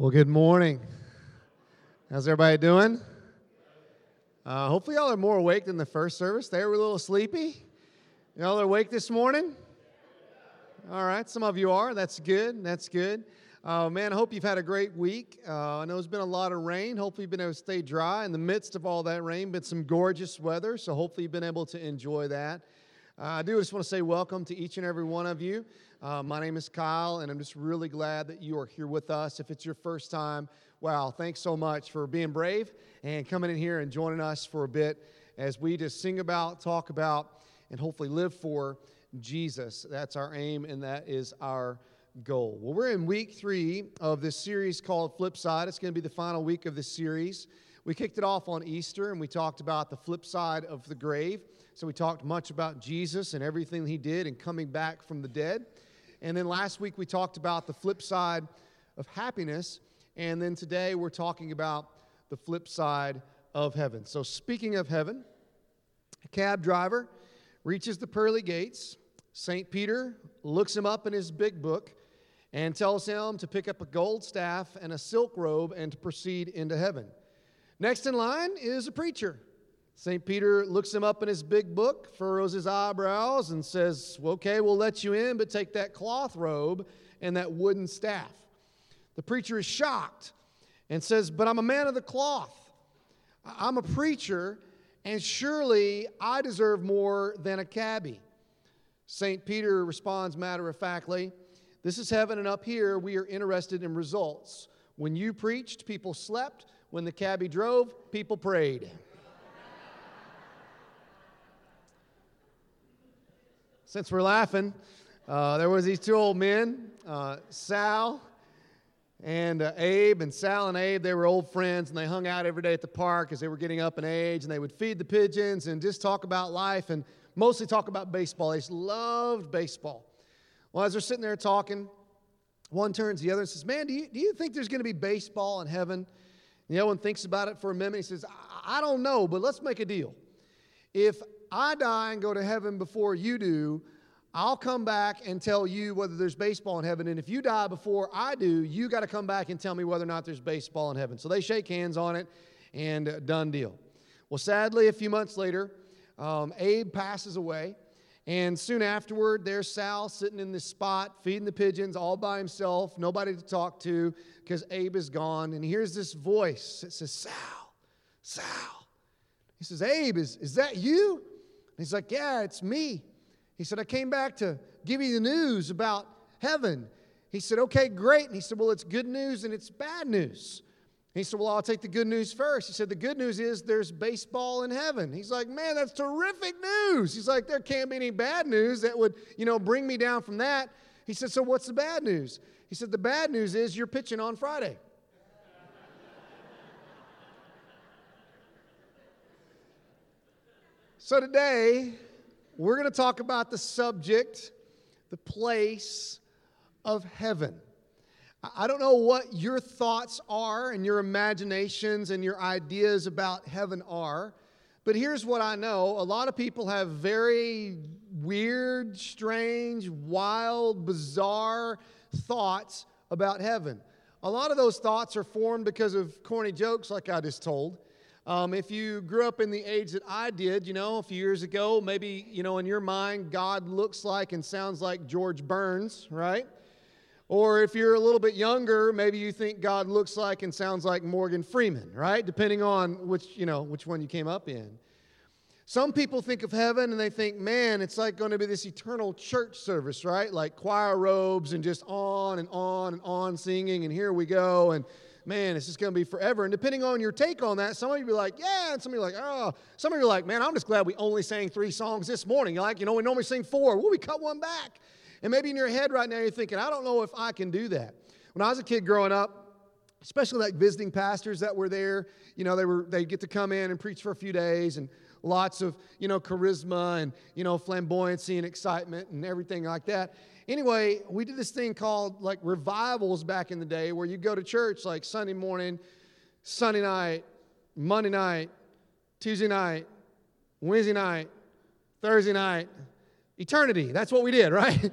Well, good morning. How's everybody doing? Uh, hopefully, y'all are more awake than the first service. They were a little sleepy. Y'all are awake this morning? All right, some of you are. That's good. That's good. Uh, man, I hope you've had a great week. Uh, I know it's been a lot of rain. Hopefully, you've been able to stay dry. In the midst of all that rain, been some gorgeous weather. So, hopefully, you've been able to enjoy that. Uh, I do just want to say welcome to each and every one of you. Uh, my name is Kyle, and I'm just really glad that you are here with us. If it's your first time, wow, thanks so much for being brave and coming in here and joining us for a bit as we just sing about, talk about, and hopefully live for Jesus. That's our aim, and that is our goal. Well, we're in week three of this series called Flip Side. It's going to be the final week of this series. We kicked it off on Easter, and we talked about the flip side of the grave. So we talked much about Jesus and everything he did and coming back from the dead. And then last week we talked about the flip side of happiness. And then today we're talking about the flip side of heaven. So, speaking of heaven, a cab driver reaches the pearly gates. St. Peter looks him up in his big book and tells him to pick up a gold staff and a silk robe and to proceed into heaven. Next in line is a preacher. St. Peter looks him up in his big book, furrows his eyebrows, and says, Okay, we'll let you in, but take that cloth robe and that wooden staff. The preacher is shocked and says, But I'm a man of the cloth. I'm a preacher, and surely I deserve more than a cabbie. St. Peter responds matter of factly, This is heaven, and up here we are interested in results. When you preached, people slept. When the cabbie drove, people prayed. Since we're laughing, uh, there was these two old men, uh, Sal and uh, Abe. And Sal and Abe, they were old friends, and they hung out every day at the park as they were getting up in age, and they would feed the pigeons and just talk about life and mostly talk about baseball. They just loved baseball. Well, as they're sitting there talking, one turns to the other and says, Man, do you, do you think there's going to be baseball in heaven? And the other one thinks about it for a minute. He says, I, I don't know, but let's make a deal. If I die and go to heaven before you do, I'll come back and tell you whether there's baseball in heaven. And if you die before I do, you got to come back and tell me whether or not there's baseball in heaven. So they shake hands on it and uh, done deal. Well, sadly, a few months later, um, Abe passes away. And soon afterward, there's Sal sitting in this spot, feeding the pigeons all by himself, nobody to talk to because Abe is gone. And he hears this voice that says, Sal, Sal. He says, Abe, is, is that you? He's like, Yeah, it's me. He said, I came back to give you the news about heaven. He said, Okay, great. And he said, Well, it's good news and it's bad news. He said, Well, I'll take the good news first. He said, The good news is there's baseball in heaven. He's like, Man, that's terrific news. He's like, There can't be any bad news that would, you know, bring me down from that. He said, So what's the bad news? He said, The bad news is you're pitching on Friday. So today, we're going to talk about the subject, the place of heaven. I don't know what your thoughts are and your imaginations and your ideas about heaven are, but here's what I know. A lot of people have very weird, strange, wild, bizarre thoughts about heaven. A lot of those thoughts are formed because of corny jokes like I just told. Um, if you grew up in the age that I did, you know, a few years ago, maybe, you know, in your mind, God looks like and sounds like George Burns, right? Or if you're a little bit younger, maybe you think God looks like and sounds like Morgan Freeman, right? Depending on which, you know, which one you came up in. Some people think of heaven and they think, man, it's like going to be this eternal church service, right? Like choir robes and just on and on and on singing, and here we go. And man, it's just going to be forever. And depending on your take on that, some of you be like, yeah, and some of you like, oh. Some of you are like, man, I'm just glad we only sang three songs this morning. You're like, you know, we normally sing four. Well, we cut one back. And maybe in your head right now, you're thinking, I don't know if I can do that. When I was a kid growing up, especially like visiting pastors that were there, you know, they were they get to come in and preach for a few days and lots of, you know, charisma and, you know, flamboyancy and excitement and everything like that. Anyway, we did this thing called like revivals back in the day where you go to church like Sunday morning, Sunday night, Monday night, Tuesday night, Wednesday night, Thursday night, eternity. That's what we did, right?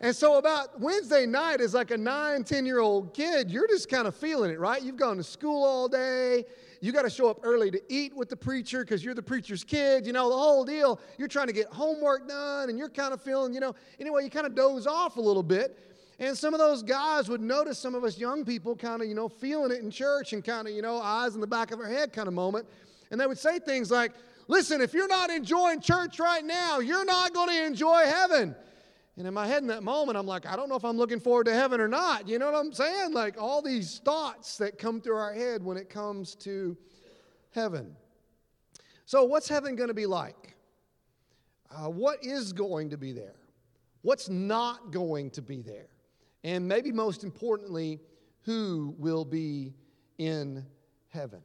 And so, about Wednesday night, as like a nine, 10 year old kid, you're just kind of feeling it, right? You've gone to school all day. You got to show up early to eat with the preacher because you're the preacher's kid. You know, the whole deal. You're trying to get homework done and you're kind of feeling, you know, anyway, you kind of doze off a little bit. And some of those guys would notice some of us young people kind of, you know, feeling it in church and kind of, you know, eyes in the back of our head kind of moment. And they would say things like, listen, if you're not enjoying church right now, you're not going to enjoy heaven. And in my head in that moment, I'm like, I don't know if I'm looking forward to heaven or not. You know what I'm saying? Like all these thoughts that come through our head when it comes to heaven. So, what's heaven going to be like? Uh, what is going to be there? What's not going to be there? And maybe most importantly, who will be in heaven?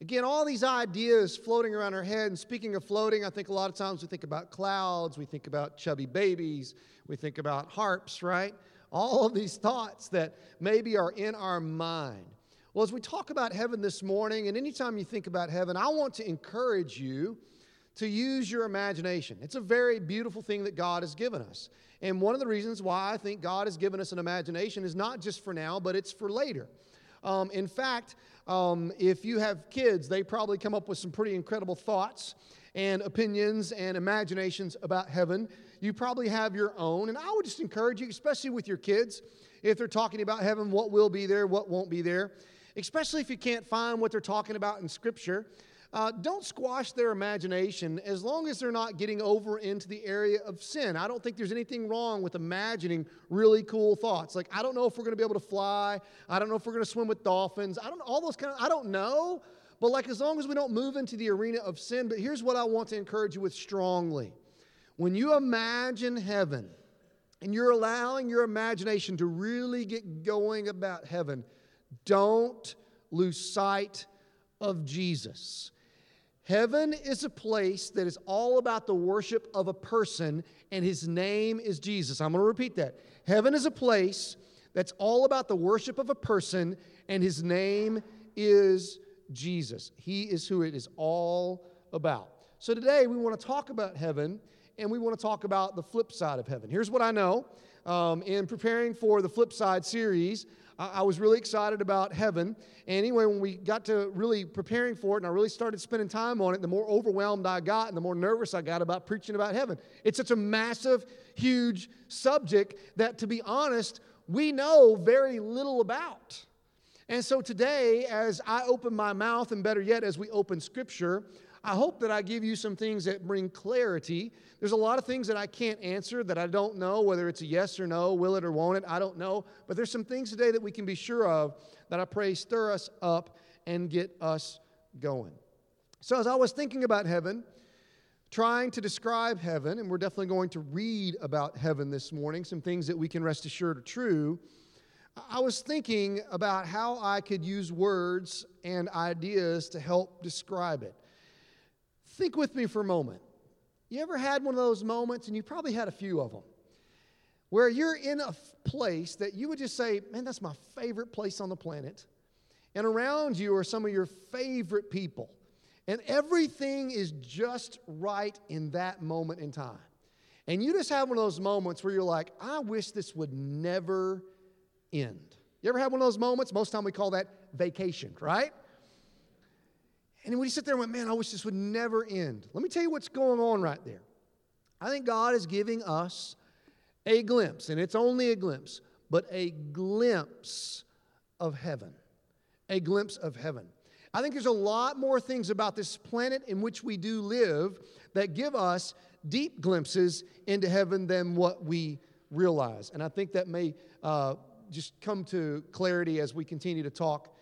Again, all these ideas floating around our head. And speaking of floating, I think a lot of times we think about clouds, we think about chubby babies, we think about harps, right? All of these thoughts that maybe are in our mind. Well, as we talk about heaven this morning, and anytime you think about heaven, I want to encourage you to use your imagination. It's a very beautiful thing that God has given us. And one of the reasons why I think God has given us an imagination is not just for now, but it's for later. Um, in fact, um, if you have kids, they probably come up with some pretty incredible thoughts and opinions and imaginations about heaven. You probably have your own. And I would just encourage you, especially with your kids, if they're talking about heaven, what will be there, what won't be there, especially if you can't find what they're talking about in Scripture. Uh, don't squash their imagination as long as they're not getting over into the area of sin. I don't think there's anything wrong with imagining really cool thoughts. Like, I don't know if we're going to be able to fly. I don't know if we're going to swim with dolphins. I don't all those kind of, I don't know. But like, as long as we don't move into the arena of sin, but here's what I want to encourage you with strongly. When you imagine heaven and you're allowing your imagination to really get going about heaven, don't lose sight of Jesus. Heaven is a place that is all about the worship of a person, and his name is Jesus. I'm going to repeat that. Heaven is a place that's all about the worship of a person, and his name is Jesus. He is who it is all about. So today we want to talk about heaven, and we want to talk about the flip side of heaven. Here's what I know um, in preparing for the flip side series. I was really excited about heaven. And anyway, when we got to really preparing for it and I really started spending time on it, the more overwhelmed I got and the more nervous I got about preaching about heaven. It's such a massive, huge subject that, to be honest, we know very little about. And so today, as I open my mouth, and better yet, as we open Scripture, I hope that I give you some things that bring clarity. There's a lot of things that I can't answer that I don't know, whether it's a yes or no, will it or won't it, I don't know. But there's some things today that we can be sure of that I pray stir us up and get us going. So, as I was thinking about heaven, trying to describe heaven, and we're definitely going to read about heaven this morning, some things that we can rest assured are true. I was thinking about how I could use words and ideas to help describe it. Think with me for a moment. You ever had one of those moments, and you probably had a few of them, where you're in a place that you would just say, Man, that's my favorite place on the planet. And around you are some of your favorite people. And everything is just right in that moment in time. And you just have one of those moments where you're like, I wish this would never end. You ever had one of those moments? Most time we call that vacation, right? And when you sit there and went, man, I wish this would never end. Let me tell you what's going on right there. I think God is giving us a glimpse, and it's only a glimpse, but a glimpse of heaven. A glimpse of heaven. I think there's a lot more things about this planet in which we do live that give us deep glimpses into heaven than what we realize. And I think that may uh, just come to clarity as we continue to talk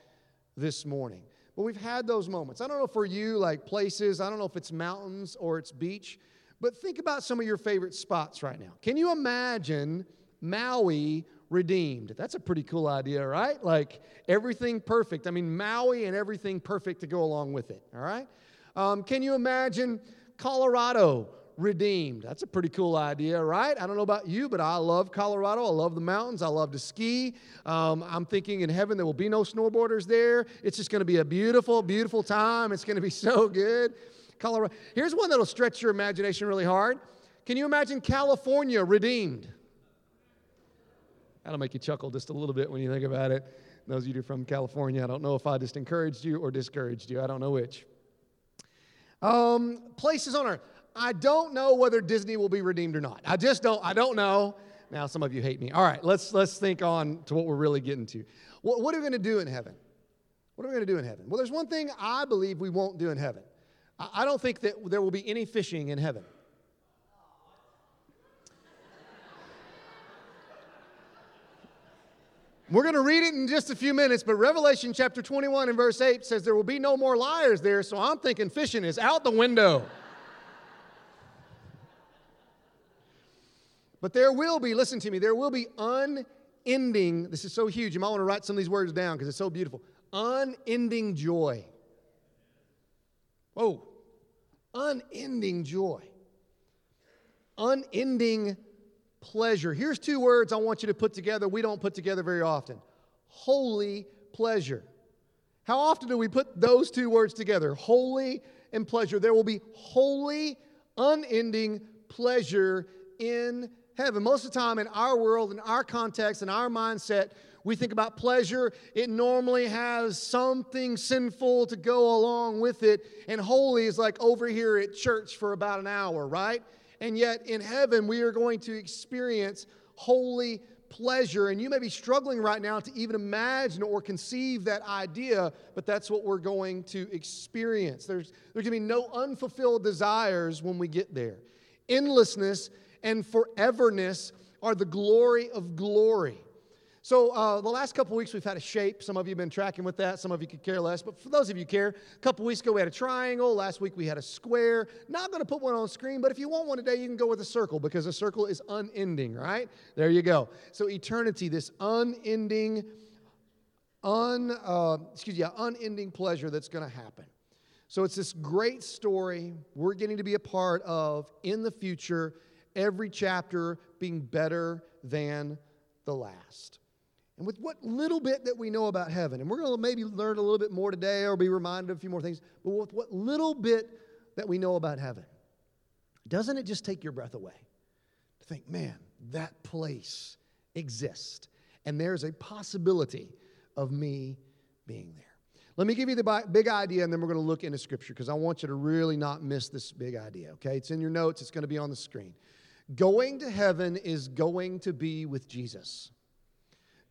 this morning. But we've had those moments. I don't know for you, like places, I don't know if it's mountains or it's beach, but think about some of your favorite spots right now. Can you imagine Maui redeemed? That's a pretty cool idea, right? Like everything perfect. I mean, Maui and everything perfect to go along with it, all right? Um, can you imagine Colorado redeemed. That's a pretty cool idea, right? I don't know about you, but I love Colorado. I love the mountains. I love to ski. Um, I'm thinking in heaven there will be no snowboarders there. It's just going to be a beautiful, beautiful time. It's going to be so good. Colorado. Here's one that'll stretch your imagination really hard. Can you imagine California redeemed? That'll make you chuckle just a little bit when you think about it. Those of you from California, I don't know if I just encouraged you or discouraged you. I don't know which. Um, places on earth. I don't know whether Disney will be redeemed or not. I just don't. I don't know. Now some of you hate me. All right, let's let's think on to what we're really getting to. What, what are we going to do in heaven? What are we going to do in heaven? Well, there's one thing I believe we won't do in heaven. I, I don't think that there will be any fishing in heaven. We're going to read it in just a few minutes, but Revelation chapter 21 and verse 8 says there will be no more liars there, so I'm thinking fishing is out the window. But there will be, listen to me, there will be unending, this is so huge, you might want to write some of these words down because it's so beautiful. Unending joy. Oh, Unending joy. Unending pleasure. Here's two words I want you to put together we don't put together very often holy pleasure. How often do we put those two words together? Holy and pleasure. There will be holy, unending pleasure in heaven. Most of the time, in our world, in our context, in our mindset, we think about pleasure. It normally has something sinful to go along with it. And holy is like over here at church for about an hour, right? And yet in heaven, we are going to experience holy pleasure. And you may be struggling right now to even imagine or conceive that idea, but that's what we're going to experience. There's, there's going to be no unfulfilled desires when we get there. Endlessness and foreverness are the glory of glory. So, uh, the last couple weeks we've had a shape. Some of you have been tracking with that. Some of you could care less. But for those of you care, a couple weeks ago we had a triangle. Last week we had a square. Not going to put one on screen, but if you want one today, you can go with a circle because a circle is unending, right? There you go. So, eternity, this unending, un, uh, excuse me, unending pleasure that's going to happen. So, it's this great story we're getting to be a part of in the future, every chapter being better than the last. And with what little bit that we know about heaven, and we're going to maybe learn a little bit more today or be reminded of a few more things, but with what little bit that we know about heaven, doesn't it just take your breath away to think, man, that place exists, and there's a possibility of me being there? Let me give you the big idea, and then we're going to look into Scripture because I want you to really not miss this big idea, okay? It's in your notes, it's going to be on the screen. Going to heaven is going to be with Jesus.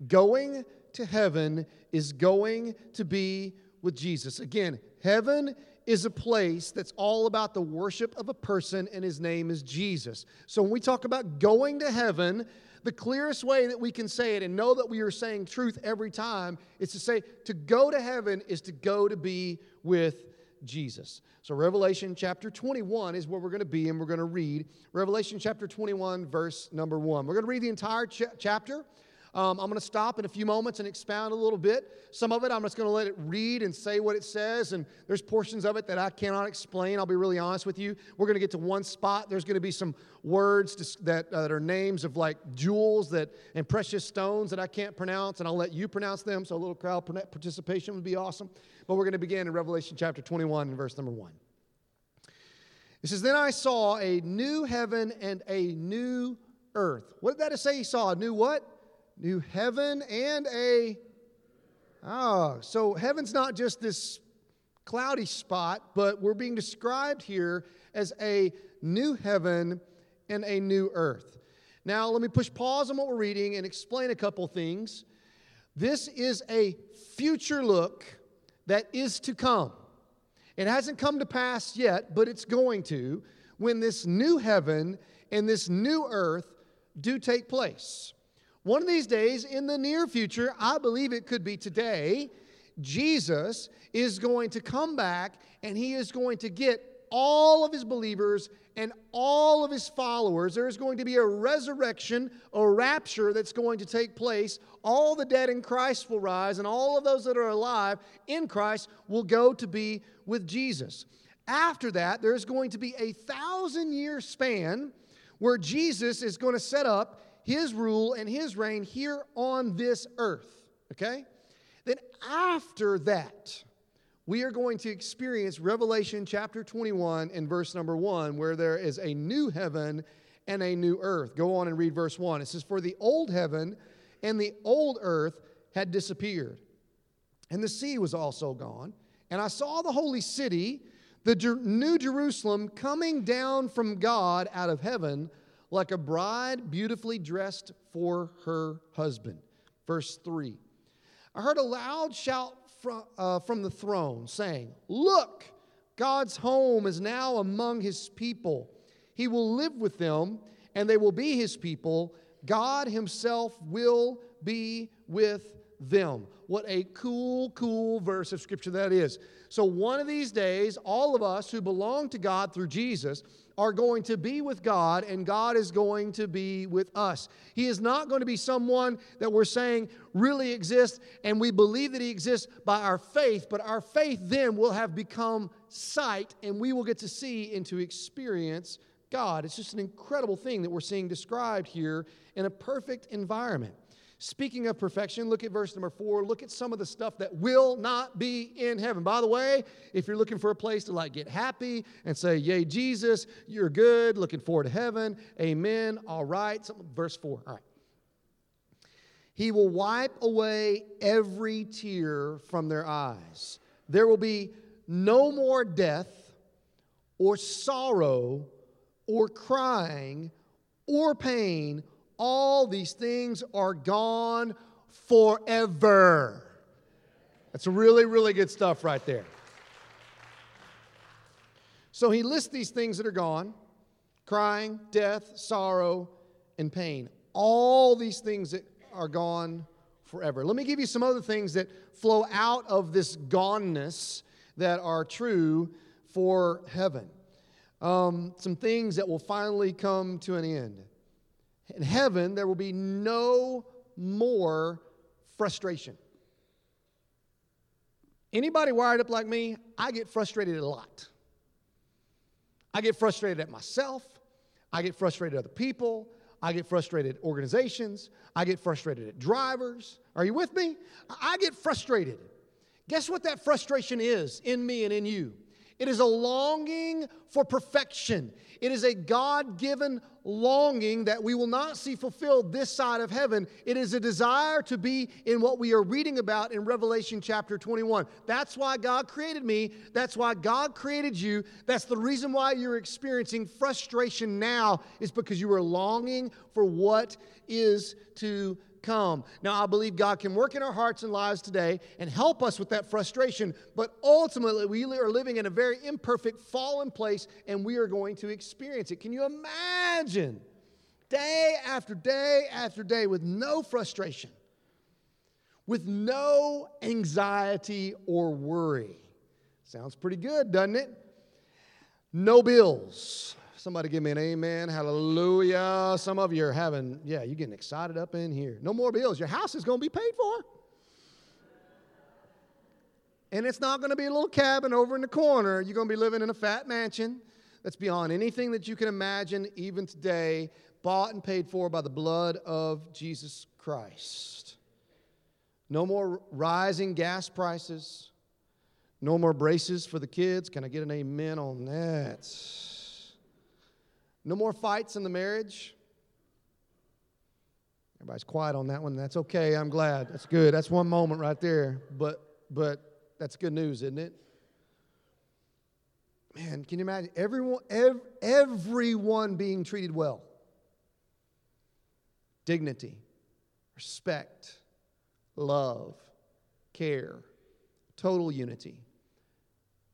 Going to heaven is going to be with Jesus. Again, heaven is a place that's all about the worship of a person, and his name is Jesus. So when we talk about going to heaven, the clearest way that we can say it and know that we are saying truth every time is to say to go to heaven is to go to be with Jesus. So, Revelation chapter 21 is where we're going to be, and we're going to read Revelation chapter 21, verse number 1. We're going to read the entire ch- chapter. Um, I'm going to stop in a few moments and expound a little bit. Some of it, I'm just going to let it read and say what it says. And there's portions of it that I cannot explain. I'll be really honest with you. We're going to get to one spot. There's going to be some words that, uh, that are names of like jewels that and precious stones that I can't pronounce, and I'll let you pronounce them. So a little crowd participation would be awesome. But we're going to begin in Revelation chapter 21 and verse number 1. It says, Then I saw a new heaven and a new earth. What did that say? He saw a new what? New heaven and a oh so heaven's not just this cloudy spot but we're being described here as a new heaven and a new earth. Now let me push pause on what we're reading and explain a couple things. This is a future look that is to come. It hasn't come to pass yet but it's going to when this new heaven and this new earth do take place one of these days, in the near future, I believe it could be today, Jesus is going to come back and he is going to get all of his believers and all of his followers. There is going to be a resurrection, a rapture that's going to take place. All the dead in Christ will rise, and all of those that are alive in Christ will go to be with Jesus. After that, there's going to be a thousand year span where Jesus is going to set up his rule and his reign here on this earth. Okay? Then after that, we are going to experience Revelation chapter 21 and verse number 1, where there is a new heaven and a new earth. Go on and read verse 1. It says, For the old heaven and the old earth had disappeared. And the sea was also gone. And I saw the holy city, the Jer- new Jerusalem, coming down from God out of heaven like a bride beautifully dressed for her husband. Verse 3. I heard a loud shout from, uh, from the throne saying, Look, God's home is now among his people. He will live with them, and they will be his people. God himself will be with them. What a cool, cool verse of scripture that is. So, one of these days, all of us who belong to God through Jesus are going to be with God, and God is going to be with us. He is not going to be someone that we're saying really exists, and we believe that He exists by our faith, but our faith then will have become sight, and we will get to see and to experience God. It's just an incredible thing that we're seeing described here in a perfect environment. Speaking of perfection, look at verse number four. Look at some of the stuff that will not be in heaven. By the way, if you're looking for a place to like get happy and say, Yay, Jesus, you're good, looking forward to heaven, amen, all right. verse four, all right. He will wipe away every tear from their eyes. There will be no more death or sorrow or crying or pain all these things are gone forever. That's really, really good stuff right there. So he lists these things that are gone crying, death, sorrow, and pain. All these things that are gone forever. Let me give you some other things that flow out of this goneness that are true for heaven. Um, some things that will finally come to an end in heaven, there will be no more frustration. Anybody wired up like me? I get frustrated a lot. I get frustrated at myself. I get frustrated at other people. I get frustrated at organizations. I get frustrated at drivers. Are you with me? I get frustrated. Guess what that frustration is in me and in you? It is a longing for perfection. It is a God given longing that we will not see fulfilled this side of heaven. It is a desire to be in what we are reading about in Revelation chapter 21. That's why God created me. That's why God created you. That's the reason why you're experiencing frustration now, is because you are longing for what is to come. Now, I believe God can work in our hearts and lives today and help us with that frustration, but ultimately, we are living in a very imperfect, fallen place, and we are going to experience it. Can you imagine day after day after day with no frustration, with no anxiety or worry? Sounds pretty good, doesn't it? No bills Somebody give me an amen. Hallelujah. Some of you are having, yeah, you're getting excited up in here. No more bills. Your house is going to be paid for. And it's not going to be a little cabin over in the corner. You're going to be living in a fat mansion that's beyond anything that you can imagine, even today, bought and paid for by the blood of Jesus Christ. No more rising gas prices. No more braces for the kids. Can I get an amen on that? No more fights in the marriage. Everybody's quiet on that one. That's okay. I'm glad. That's good. That's one moment right there. But but that's good news, isn't it? Man, can you imagine everyone ev- everyone being treated well? Dignity, respect, love, care, total unity.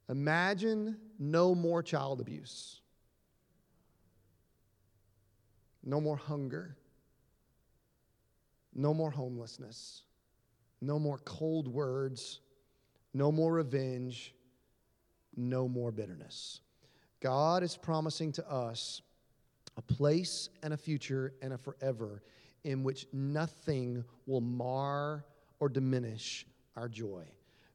Imagine no more child abuse. No more hunger. No more homelessness. No more cold words. No more revenge. No more bitterness. God is promising to us a place and a future and a forever in which nothing will mar or diminish our joy.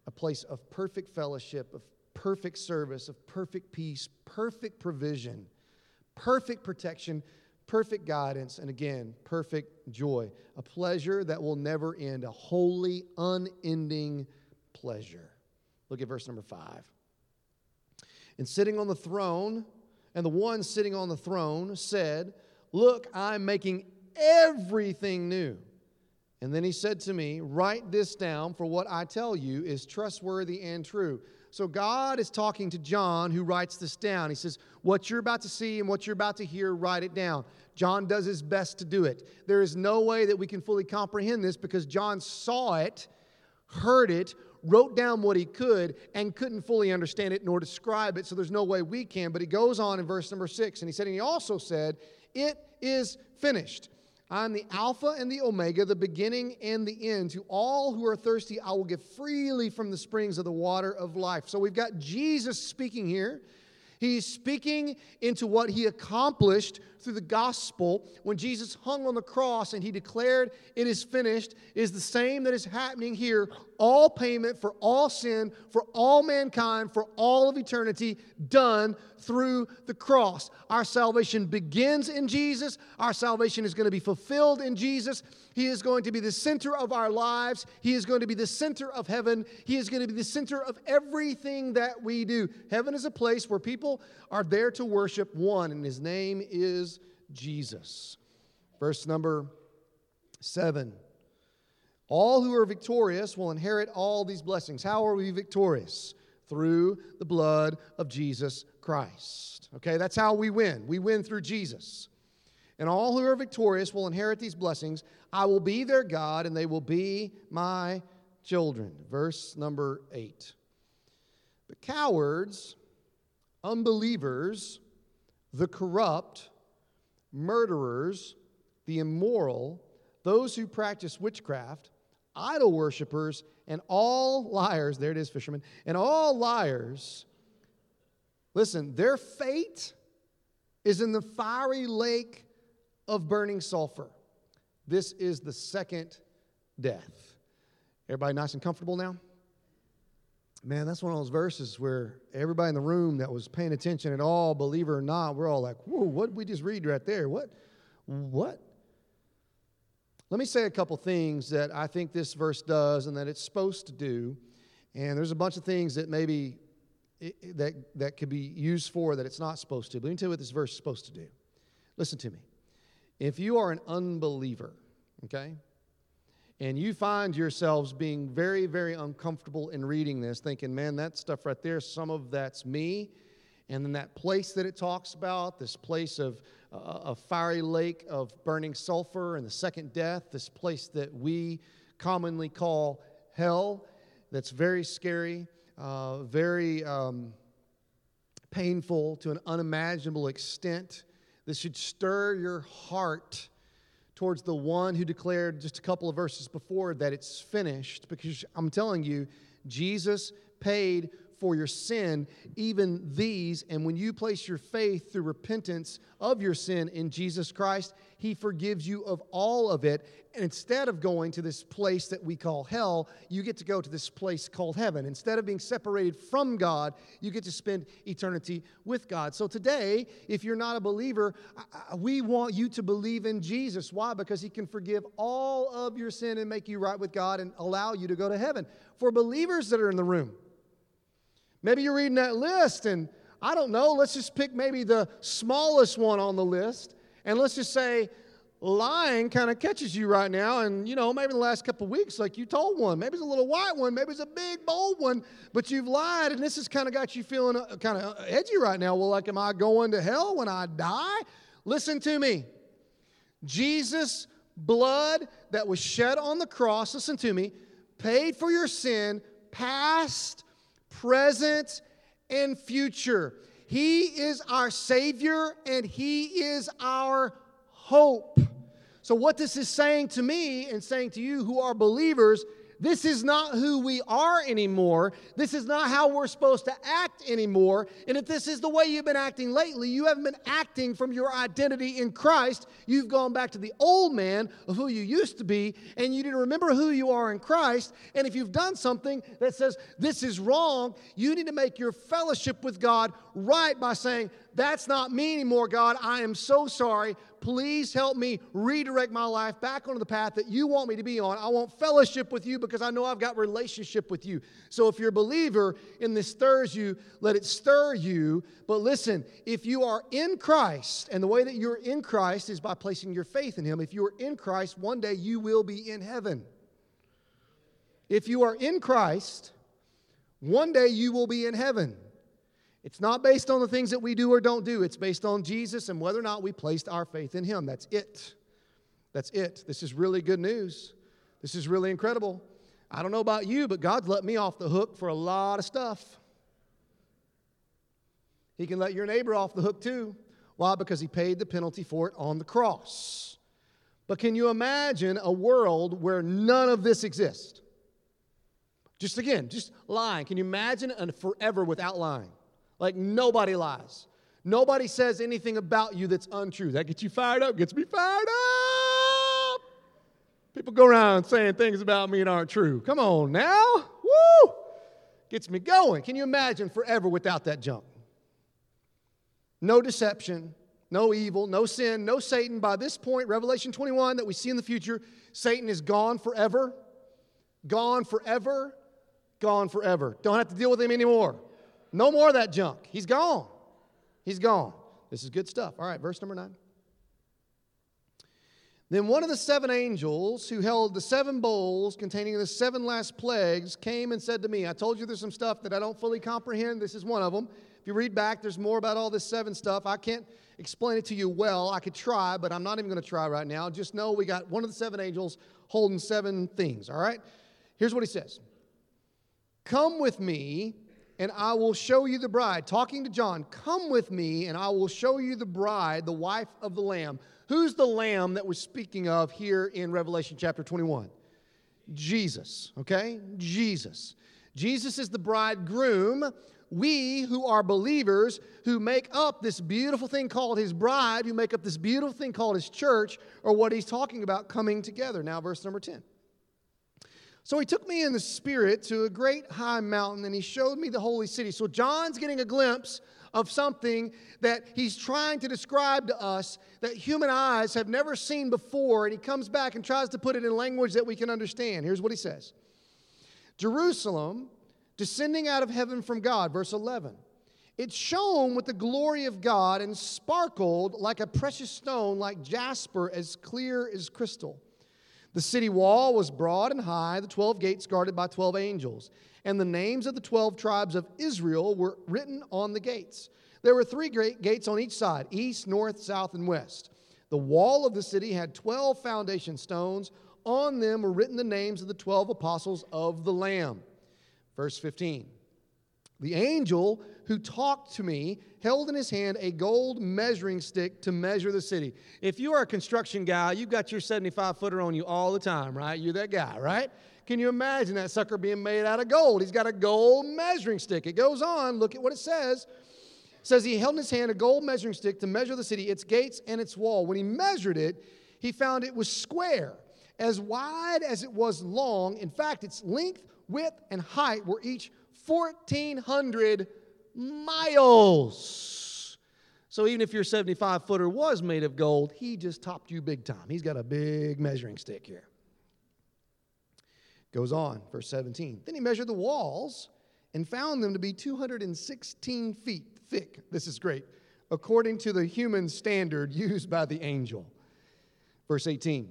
A place of perfect fellowship, of perfect service, of perfect peace, perfect provision, perfect protection, perfect guidance, and again, perfect joy. A pleasure that will never end, a holy, unending pleasure. Look at verse number five. And sitting on the throne, and the one sitting on the throne said, Look, I'm making everything new. And then he said to me, Write this down, for what I tell you is trustworthy and true. So God is talking to John, who writes this down. He says, What you're about to see and what you're about to hear, write it down. John does his best to do it. There is no way that we can fully comprehend this because John saw it, heard it, wrote down what he could, and couldn't fully understand it nor describe it. So there's no way we can. But he goes on in verse number six, and he said, And he also said, It is finished. I'm the Alpha and the Omega, the beginning and the end. To all who are thirsty, I will give freely from the springs of the water of life. So we've got Jesus speaking here. He's speaking into what he accomplished through the gospel when Jesus hung on the cross and he declared, It is finished, is the same that is happening here. All payment for all sin, for all mankind, for all of eternity, done through the cross. Our salvation begins in Jesus. Our salvation is going to be fulfilled in Jesus. He is going to be the center of our lives. He is going to be the center of heaven. He is going to be the center of everything that we do. Heaven is a place where people are there to worship one, and his name is Jesus. Verse number seven. All who are victorious will inherit all these blessings. How are we victorious? Through the blood of Jesus Christ. Okay, that's how we win. We win through Jesus. And all who are victorious will inherit these blessings. I will be their God, and they will be my children. Verse number eight. But cowards, unbelievers, the corrupt, murderers, the immoral, those who practice witchcraft, idol worshippers, and all liars, there it is, fishermen, and all liars, listen, their fate is in the fiery lake of burning sulfur. This is the second death. Everybody nice and comfortable now? Man, that's one of those verses where everybody in the room that was paying attention at all, believer or not, we're all like, whoa, what did we just read right there? What? What? Let me say a couple things that I think this verse does and that it's supposed to do. And there's a bunch of things that maybe it, that, that could be used for that it's not supposed to. But let me tell you what this verse is supposed to do. Listen to me. If you are an unbeliever, okay, and you find yourselves being very, very uncomfortable in reading this, thinking, man, that stuff right there, some of that's me. And then that place that it talks about, this place of uh, a fiery lake of burning sulfur and the second death, this place that we commonly call hell, that's very scary, uh, very um, painful to an unimaginable extent. This should stir your heart towards the one who declared just a couple of verses before that it's finished because I'm telling you, Jesus paid for your sin, even these. And when you place your faith through repentance of your sin in Jesus Christ, He forgives you of all of it. And instead of going to this place that we call hell, you get to go to this place called heaven. Instead of being separated from God, you get to spend eternity with God. So today, if you're not a believer, we want you to believe in Jesus. Why? Because He can forgive all of your sin and make you right with God and allow you to go to heaven. For believers that are in the room, Maybe you're reading that list and I don't know, let's just pick maybe the smallest one on the list and let's just say lying kind of catches you right now and you know maybe in the last couple weeks like you told one maybe it's a little white one maybe it's a big bold one but you've lied and this has kind of got you feeling uh, kind of edgy right now. Well like am i going to hell when i die? Listen to me. Jesus blood that was shed on the cross listen to me paid for your sin past present, and future. He is our Savior and He is our hope. So, what this is saying to me and saying to you who are believers this is not who we are anymore. This is not how we're supposed to act anymore. And if this is the way you've been acting lately, you haven't been acting from your identity in Christ. You've gone back to the old man of who you used to be, and you need to remember who you are in Christ. And if you've done something that says this is wrong, you need to make your fellowship with God right by saying, That's not me anymore, God. I am so sorry. Please help me redirect my life back onto the path that you want me to be on. I want fellowship with you because I know I've got relationship with you. So if you're a believer and this stirs you, let it stir you. But listen, if you are in Christ, and the way that you're in Christ is by placing your faith in Him, if you are in Christ, one day you will be in heaven. If you are in Christ, one day you will be in heaven. It's not based on the things that we do or don't do. It's based on Jesus and whether or not we placed our faith in Him. That's it. That's it. This is really good news. This is really incredible. I don't know about you, but God's let me off the hook for a lot of stuff. He can let your neighbor off the hook too. Why? Because He paid the penalty for it on the cross. But can you imagine a world where none of this exists? Just again, just lying. Can you imagine a forever without lying? Like nobody lies. Nobody says anything about you that's untrue. That gets you fired up, gets me fired up. People go around saying things about me that aren't true. Come on now. Woo! Gets me going. Can you imagine forever without that junk? No deception, no evil, no sin, no Satan. By this point, Revelation 21 that we see in the future, Satan is gone forever. Gone forever gone forever. Don't have to deal with him anymore. No more of that junk. He's gone. He's gone. This is good stuff. All right, verse number nine. Then one of the seven angels who held the seven bowls containing the seven last plagues came and said to me, I told you there's some stuff that I don't fully comprehend. This is one of them. If you read back, there's more about all this seven stuff. I can't explain it to you well. I could try, but I'm not even going to try right now. Just know we got one of the seven angels holding seven things, all right? Here's what he says Come with me, and I will show you the bride. Talking to John, come with me, and I will show you the bride, the wife of the Lamb. Who's the Lamb that we're speaking of here in Revelation chapter 21? Jesus, okay? Jesus. Jesus is the bridegroom. We who are believers, who make up this beautiful thing called his bride, who make up this beautiful thing called his church, are what he's talking about coming together. Now, verse number 10. So he took me in the spirit to a great high mountain and he showed me the holy city. So John's getting a glimpse of something that he's trying to describe to us that human eyes have never seen before. And he comes back and tries to put it in language that we can understand. Here's what he says Jerusalem, descending out of heaven from God, verse 11. It shone with the glory of God and sparkled like a precious stone, like jasper, as clear as crystal. The city wall was broad and high, the 12 gates guarded by 12 angels. And the names of the 12 tribes of Israel were written on the gates. There were three great gates on each side east, north, south, and west. The wall of the city had 12 foundation stones. On them were written the names of the 12 apostles of the Lamb. Verse 15. The angel who talked to me held in his hand a gold measuring stick to measure the city. If you are a construction guy, you've got your 75 footer on you all the time, right? You're that guy, right? Can you imagine that sucker being made out of gold? He's got a gold measuring stick. It goes on, look at what it says. It says he held in his hand a gold measuring stick to measure the city, its gates and its wall. When he measured it, he found it was square, as wide as it was long. In fact, its length, width, and height were each 1,400 miles. So even if your 75 footer was made of gold, he just topped you big time. He's got a big measuring stick here. Goes on, verse 17. Then he measured the walls and found them to be 216 feet thick. This is great. According to the human standard used by the angel. Verse 18.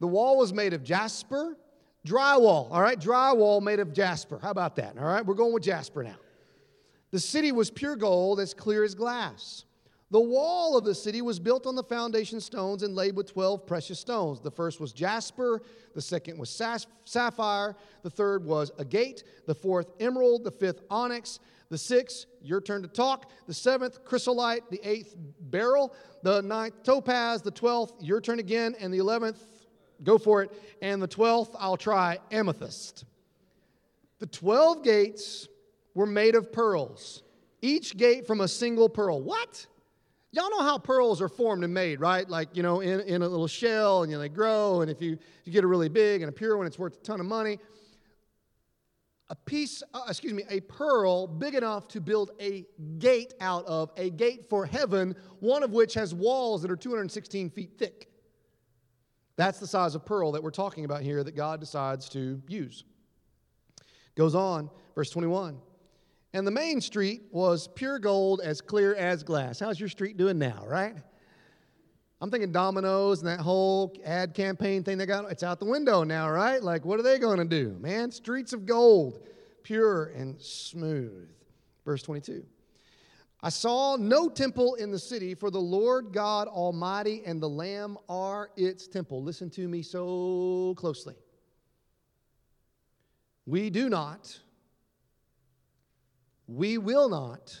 The wall was made of jasper, drywall, all right? Drywall made of jasper. How about that? All right, we're going with jasper now. The city was pure gold, as clear as glass. The wall of the city was built on the foundation stones and laid with 12 precious stones. The first was jasper, the second was sapphire, the third was agate, the fourth emerald, the fifth onyx, the sixth, your turn to talk, the seventh chrysolite, the eighth beryl, the ninth topaz, the twelfth, your turn again, and the eleventh, go for it, and the twelfth, I'll try, amethyst. The 12 gates were made of pearls, each gate from a single pearl. What? Y'all know how pearls are formed and made, right? Like, you know, in, in a little shell and you know, they grow, and if you, you get a really big and a pure one, it's worth a ton of money. a piece, uh, excuse me, a pearl big enough to build a gate out of, a gate for heaven, one of which has walls that are 216 feet thick. That's the size of pearl that we're talking about here that God decides to use. Goes on, verse 21. And the main street was pure gold, as clear as glass. How's your street doing now, right? I'm thinking Domino's and that whole ad campaign thing they got, it's out the window now, right? Like, what are they going to do? Man, streets of gold, pure and smooth. Verse 22. I saw no temple in the city, for the Lord God Almighty and the Lamb are its temple. Listen to me so closely. We do not we will not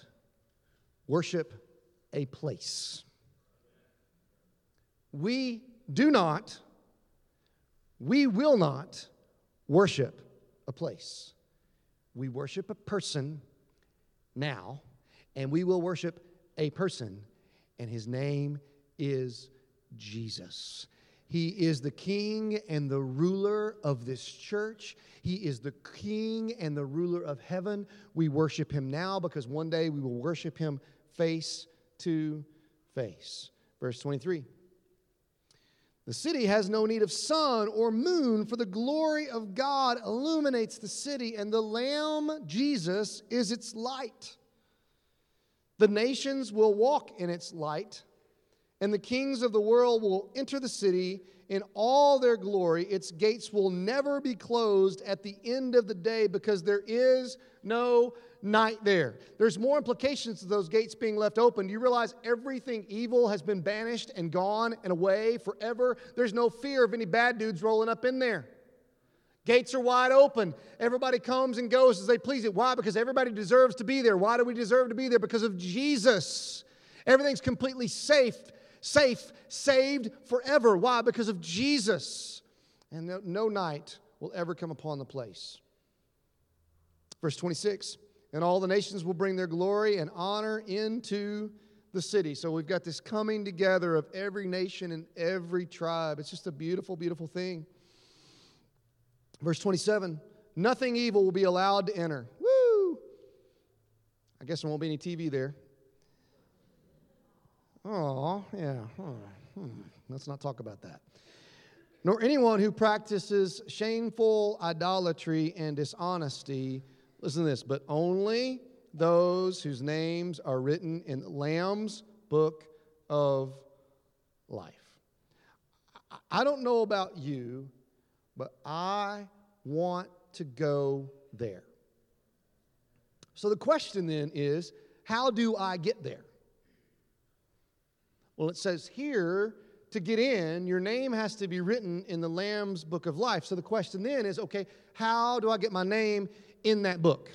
worship a place. We do not, we will not worship a place. We worship a person now, and we will worship a person, and his name is Jesus. He is the king and the ruler of this church. He is the king and the ruler of heaven. We worship him now because one day we will worship him face to face. Verse 23. The city has no need of sun or moon, for the glory of God illuminates the city, and the Lamb, Jesus, is its light. The nations will walk in its light and the kings of the world will enter the city in all their glory. Its gates will never be closed at the end of the day because there is no night there. There's more implications to those gates being left open. Do you realize everything evil has been banished and gone and away forever? There's no fear of any bad dudes rolling up in there. Gates are wide open. Everybody comes and goes as they please it. Why? Because everybody deserves to be there. Why do we deserve to be there? Because of Jesus. Everything's completely safe safe, saved forever. Why? Because of Jesus. And no, no night will ever come upon the place. Verse 26 And all the nations will bring their glory and honor into the city. So we've got this coming together of every nation and every tribe. It's just a beautiful, beautiful thing. Verse 27 Nothing evil will be allowed to enter. Woo! I guess there won't be any TV there. Oh, yeah. Hmm. Let's not talk about that. Nor anyone who practices shameful idolatry and dishonesty. Listen to this, but only those whose names are written in the Lamb's book of life. I don't know about you, but I want to go there. So the question then is how do I get there? Well, it says here to get in, your name has to be written in the Lamb's book of life. So the question then is okay, how do I get my name in that book?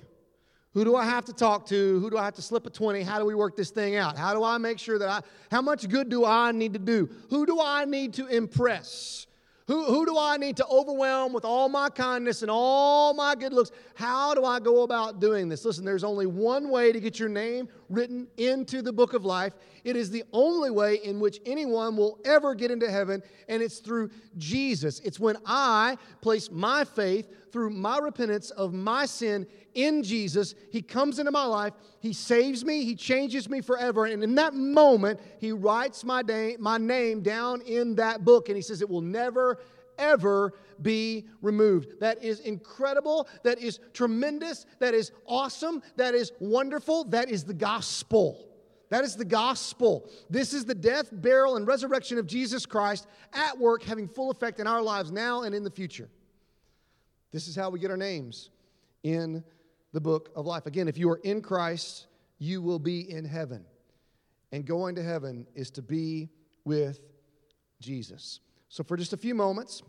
Who do I have to talk to? Who do I have to slip a 20? How do we work this thing out? How do I make sure that I, how much good do I need to do? Who do I need to impress? Who, who do I need to overwhelm with all my kindness and all my good looks? How do I go about doing this? Listen, there's only one way to get your name written into the book of life. It is the only way in which anyone will ever get into heaven, and it's through Jesus. It's when I place my faith through my repentance of my sin in Jesus. He comes into my life, He saves me, He changes me forever. And in that moment, He writes my, my name down in that book, and He says it will never, ever be removed. That is incredible. That is tremendous. That is awesome. That is wonderful. That is the gospel. That is the gospel. This is the death, burial, and resurrection of Jesus Christ at work, having full effect in our lives now and in the future. This is how we get our names in the book of life. Again, if you are in Christ, you will be in heaven. And going to heaven is to be with Jesus. So, for just a few moments,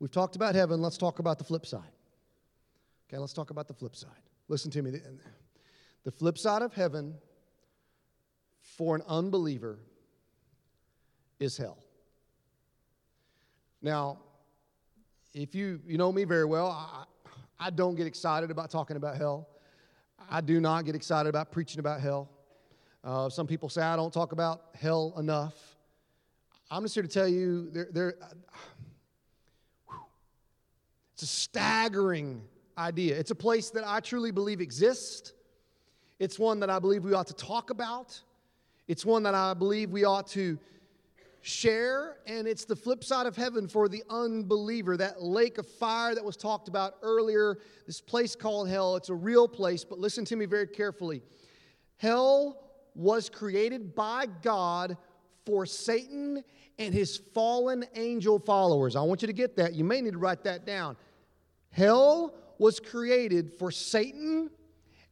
we've talked about heaven. Let's talk about the flip side. Okay, let's talk about the flip side. Listen to me. The flip side of heaven for an unbeliever is hell. Now, if you, you know me very well, I, I don't get excited about talking about hell. I do not get excited about preaching about hell. Uh, some people say I don't talk about hell enough. I'm just here to tell you there, there, it's a staggering idea. It's a place that I truly believe exists. It's one that I believe we ought to talk about. It's one that I believe we ought to share, and it's the flip side of heaven for the unbeliever. That lake of fire that was talked about earlier, this place called hell, it's a real place, but listen to me very carefully. Hell was created by God for Satan and his fallen angel followers. I want you to get that. You may need to write that down. Hell was created for Satan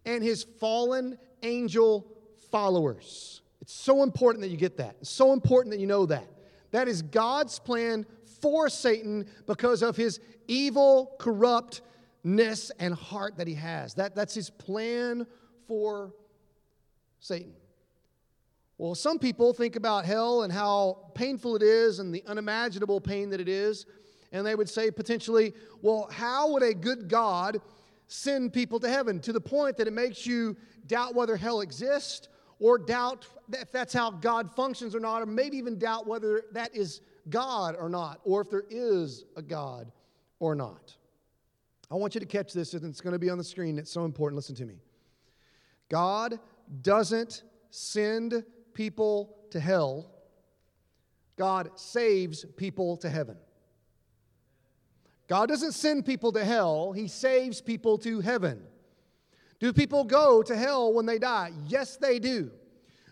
and his fallen angel followers. It's so important that you get that. It's so important that you know that. That is God's plan for Satan because of his evil, corruptness, and heart that he has. That, that's his plan for Satan. Well, some people think about hell and how painful it is and the unimaginable pain that it is. And they would say potentially, well, how would a good God send people to heaven to the point that it makes you doubt whether hell exists or doubt if that's how God functions or not, or maybe even doubt whether that is God or not, or if there is a God or not. I want you to catch this, and it's going to be on the screen. It's so important. Listen to me. God doesn't send people to hell, God saves people to heaven. God doesn't send people to hell, He saves people to heaven. Do people go to hell when they die? Yes, they do.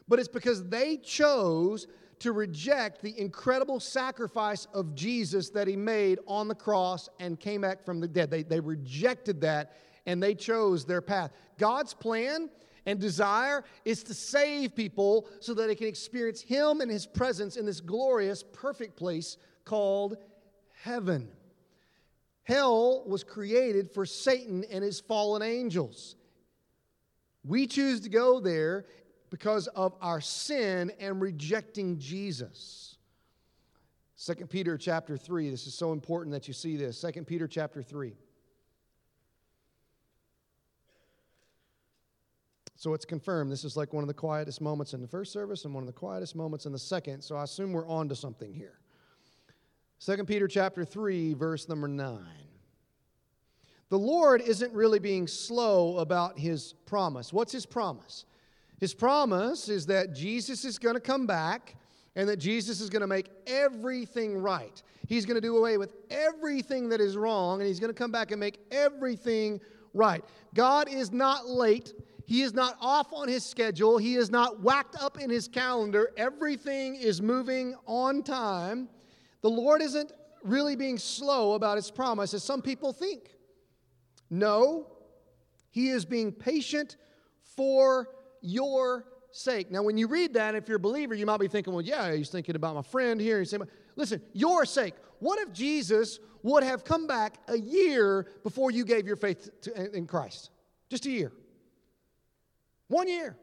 But it's because they chose to reject the incredible sacrifice of Jesus that he made on the cross and came back from the dead. They, they rejected that and they chose their path. God's plan and desire is to save people so that they can experience him and his presence in this glorious, perfect place called heaven. Hell was created for Satan and his fallen angels. We choose to go there because of our sin and rejecting Jesus. 2 Peter chapter 3, this is so important that you see this. 2 Peter chapter 3. So it's confirmed. This is like one of the quietest moments in the first service and one of the quietest moments in the second. So I assume we're on to something here. 2 Peter chapter 3, verse number 9 the Lord isn't really being slow about his promise. What's his promise? His promise is that Jesus is going to come back and that Jesus is going to make everything right. He's going to do away with everything that is wrong and he's going to come back and make everything right. God is not late. He is not off on his schedule. He is not whacked up in his calendar. Everything is moving on time. The Lord isn't really being slow about his promise, as some people think. No, he is being patient for your sake. Now, when you read that, if you're a believer, you might be thinking, well, yeah, he's thinking about my friend here. He's saying, listen, your sake. What if Jesus would have come back a year before you gave your faith to, in Christ? Just a year. One year.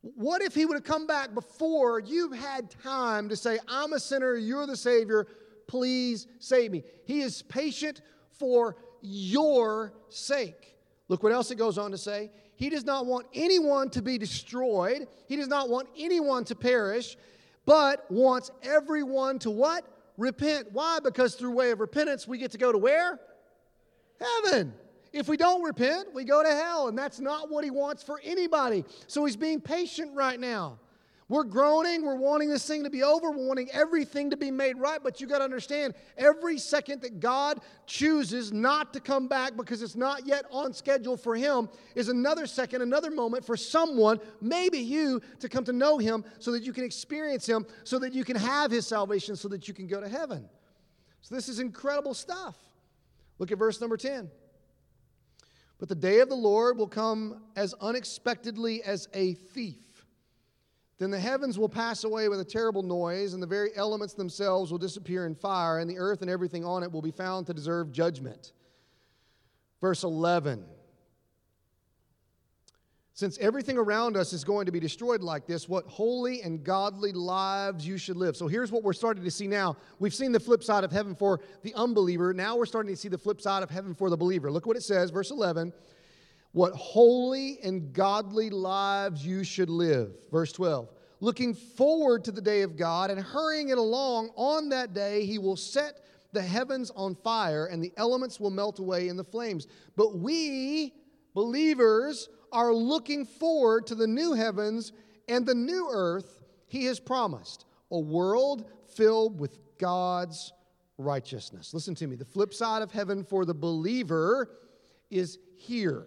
What if he would have come back before you've had time to say, I'm a sinner, you're the Savior, please save me? He is patient for your sake. Look what else it goes on to say. He does not want anyone to be destroyed. He does not want anyone to perish, but wants everyone to what? Repent. Why? Because through way of repentance, we get to go to where? Heaven. If we don't repent, we go to hell, and that's not what he wants for anybody. So he's being patient right now. We're groaning. We're wanting this thing to be over. We're wanting everything to be made right. But you got to understand every second that God chooses not to come back because it's not yet on schedule for Him is another second, another moment for someone, maybe you, to come to know Him so that you can experience Him, so that you can have His salvation, so that you can go to heaven. So this is incredible stuff. Look at verse number 10. But the day of the Lord will come as unexpectedly as a thief. Then the heavens will pass away with a terrible noise, and the very elements themselves will disappear in fire, and the earth and everything on it will be found to deserve judgment. Verse 11. Since everything around us is going to be destroyed like this, what holy and godly lives you should live. So here's what we're starting to see now. We've seen the flip side of heaven for the unbeliever. Now we're starting to see the flip side of heaven for the believer. Look what it says, verse 11 what holy and godly lives you should live. Verse 12. Looking forward to the day of God and hurrying it along, on that day he will set the heavens on fire, and the elements will melt away in the flames. But we, believers, are looking forward to the new heavens and the new earth he has promised a world filled with God's righteousness. Listen to me. The flip side of heaven for the believer is here.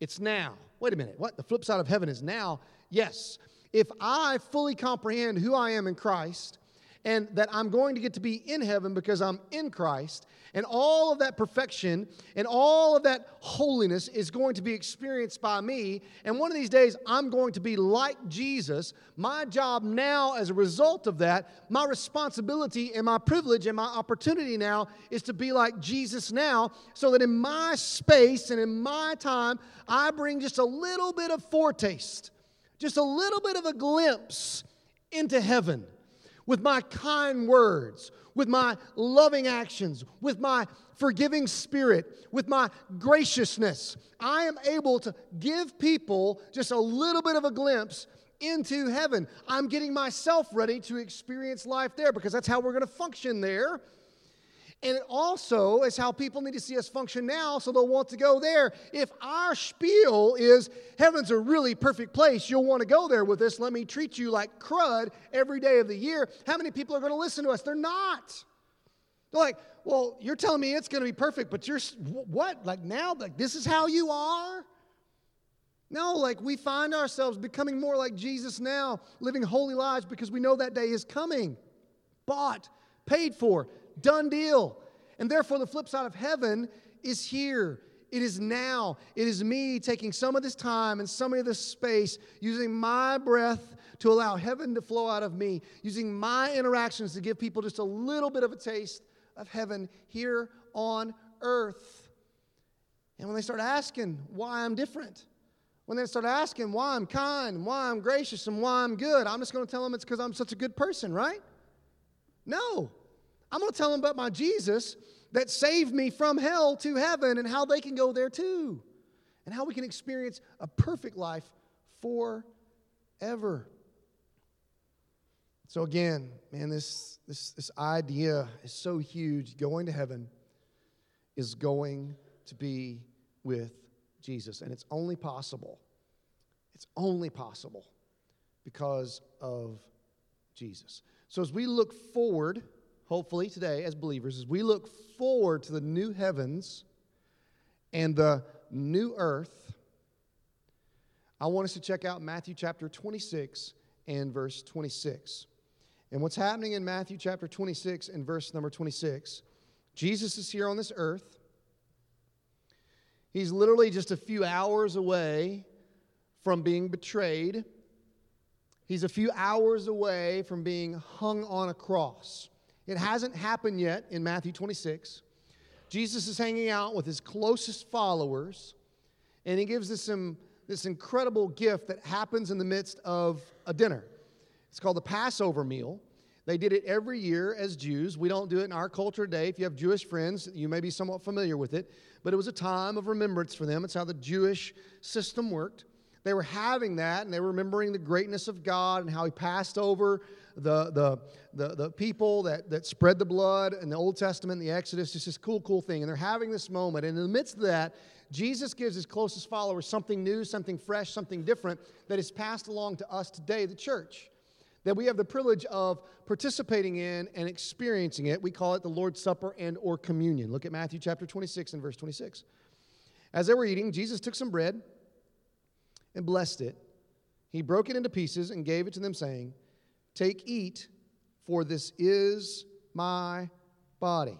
It's now. Wait a minute. What? The flip side of heaven is now? Yes. If I fully comprehend who I am in Christ and that I'm going to get to be in heaven because I'm in Christ, and all of that perfection and all of that holiness is going to be experienced by me. And one of these days, I'm going to be like Jesus. My job now, as a result of that, my responsibility and my privilege and my opportunity now is to be like Jesus now, so that in my space and in my time, I bring just a little bit of foretaste, just a little bit of a glimpse into heaven with my kind words, with my loving actions, with my forgiving spirit, with my graciousness. I am able to give people just a little bit of a glimpse into heaven. I'm getting myself ready to experience life there because that's how we're going to function there. And it also is how people need to see us function now so they'll want to go there. If our spiel is heaven's a really perfect place, you'll want to go there with us. Let me treat you like crud every day of the year. How many people are going to listen to us? They're not. They're like, well, you're telling me it's going to be perfect, but you're what? Like now, like this is how you are? No, like we find ourselves becoming more like Jesus now, living holy lives because we know that day is coming. Bought, paid for, Done deal. And therefore, the flip side of heaven is here. It is now. It is me taking some of this time and some of this space, using my breath to allow heaven to flow out of me, using my interactions to give people just a little bit of a taste of heaven here on earth. And when they start asking why I'm different, when they start asking why I'm kind, why I'm gracious, and why I'm good, I'm just going to tell them it's because I'm such a good person, right? No. I'm going to tell them about my Jesus that saved me from hell to heaven and how they can go there too, and how we can experience a perfect life forever. So, again, man, this, this, this idea is so huge. Going to heaven is going to be with Jesus, and it's only possible. It's only possible because of Jesus. So, as we look forward, hopefully today as believers, as we look forward to the new heavens and the new earth, I want us to check out Matthew chapter 26 and verse 26. And what's happening in Matthew chapter 26 and verse number 26, Jesus is here on this earth. He's literally just a few hours away from being betrayed. He's a few hours away from being hung on a cross. It hasn't happened yet in Matthew 26. Jesus is hanging out with his closest followers, and he gives us some, um, this incredible gift that happens in the midst of a dinner. It's called the Passover meal. They did it every year as Jews. We don't do it in our culture today. If you have Jewish friends, you may be somewhat familiar with it, but it was a time of remembrance for them. It's how the Jewish system worked. They were having that and they were remembering the greatness of God and how He passed over the, the, the, the people that, that spread the blood in the Old Testament, the Exodus, just this cool, cool thing. And they're having this moment. And in the midst of that, Jesus gives his closest followers something new, something fresh, something different that is passed along to us today, the church. That we have the privilege of participating in and experiencing it. We call it the Lord's Supper and or communion. Look at Matthew chapter 26 and verse 26. As they were eating, Jesus took some bread and blessed it. He broke it into pieces and gave it to them, saying, Take, eat, for this is my body.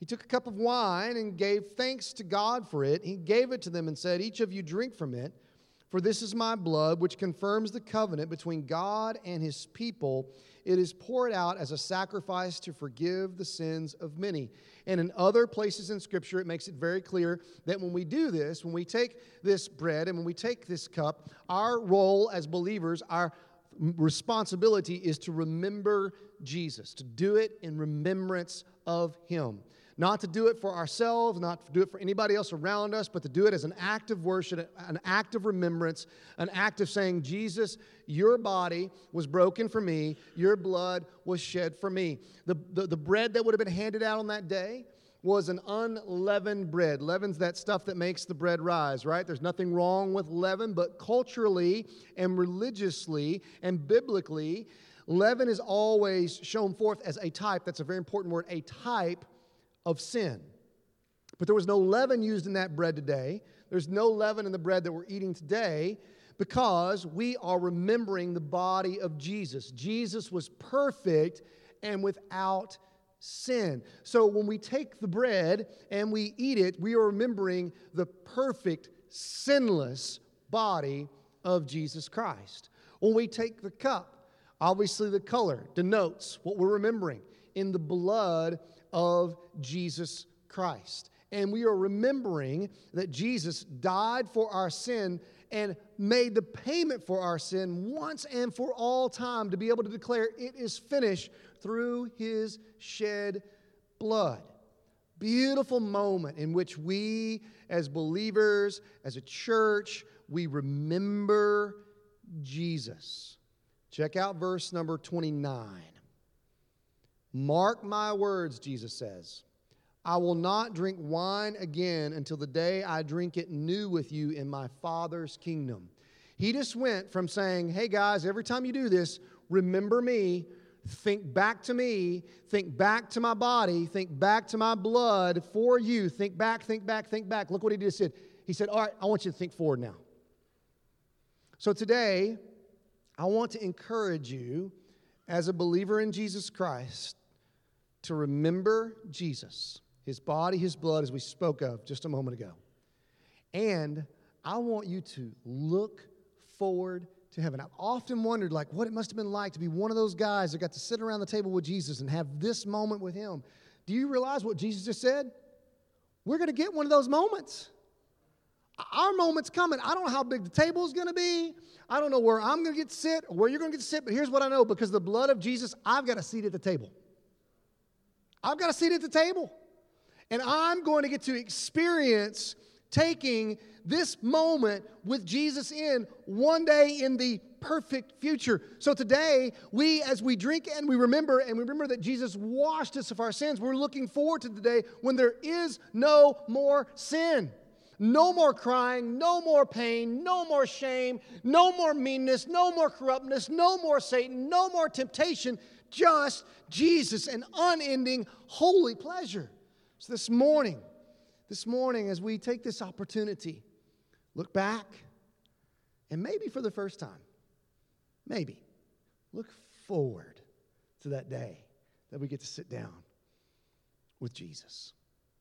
He took a cup of wine and gave thanks to God for it. He gave it to them and said, Each of you drink from it, for this is my blood, which confirms the covenant between God and his people. It is poured out as a sacrifice to forgive the sins of many. And in other places in Scripture, it makes it very clear that when we do this, when we take this bread and when we take this cup, our role as believers, our responsibility is to remember Jesus, to do it in remembrance of Him. Not to do it for ourselves, not to do it for anybody else around us, but to do it as an act of worship, an act of remembrance, an act of saying, Jesus, your body was broken for me, your blood was shed for me. The, the, the bread that would have been handed out on that day was an unleavened bread. Leaven's that stuff that makes the bread rise, right? There's nothing wrong with leaven, but culturally and religiously and biblically, leaven is always shown forth as a type, that's a very important word, a type of sin. But there was no leaven used in that bread today. There's no leaven in the bread that we're eating today because we are remembering the body of Jesus. Jesus was perfect and without sin. So when we take the bread and we eat it, we are remembering the perfect, sinless body of Jesus Christ. When we take the cup, obviously the color denotes what we're remembering in the blood of Jesus Christ. And we are remembering that Jesus died for our sin and made the payment for our sin once and for all time to be able to declare it is finished through his shed blood. Beautiful moment in which we, as believers, as a church, we remember Jesus. Check out verse number 29. Mark my words, Jesus says. I will not drink wine again until the day I drink it new with you in my Father's kingdom. He just went from saying, Hey guys, every time you do this, remember me, think back to me, think back to my body, think back to my blood for you. Think back, think back, think back. Look what he just said. He said, All right, I want you to think forward now. So today, I want to encourage you as a believer in Jesus Christ to remember Jesus, his body, his blood, as we spoke of just a moment ago. And I want you to look forward to heaven. I've often wondered, like, what it must have been like to be one of those guys that got to sit around the table with Jesus and have this moment with him. Do you realize what Jesus just said? We're going to get one of those moments. Our moment's coming. I don't know how big the table is going to be. I don't know where I'm going to get sit or where you're going to get sit, but here's what I know because the blood of Jesus, I've got a seat at the table. I've got a seat at the table. And I'm going to get to experience taking this moment with Jesus in one day in the perfect future. So today, we, as we drink and we remember, and we remember that Jesus washed us of our sins, we're looking forward to the day when there is no more sin. No more crying, no more pain, no more shame, no more meanness, no more corruptness, no more Satan, no more temptation, just Jesus, an unending holy pleasure. So this morning, this morning, as we take this opportunity, look back, and maybe for the first time, maybe look forward to that day that we get to sit down with Jesus.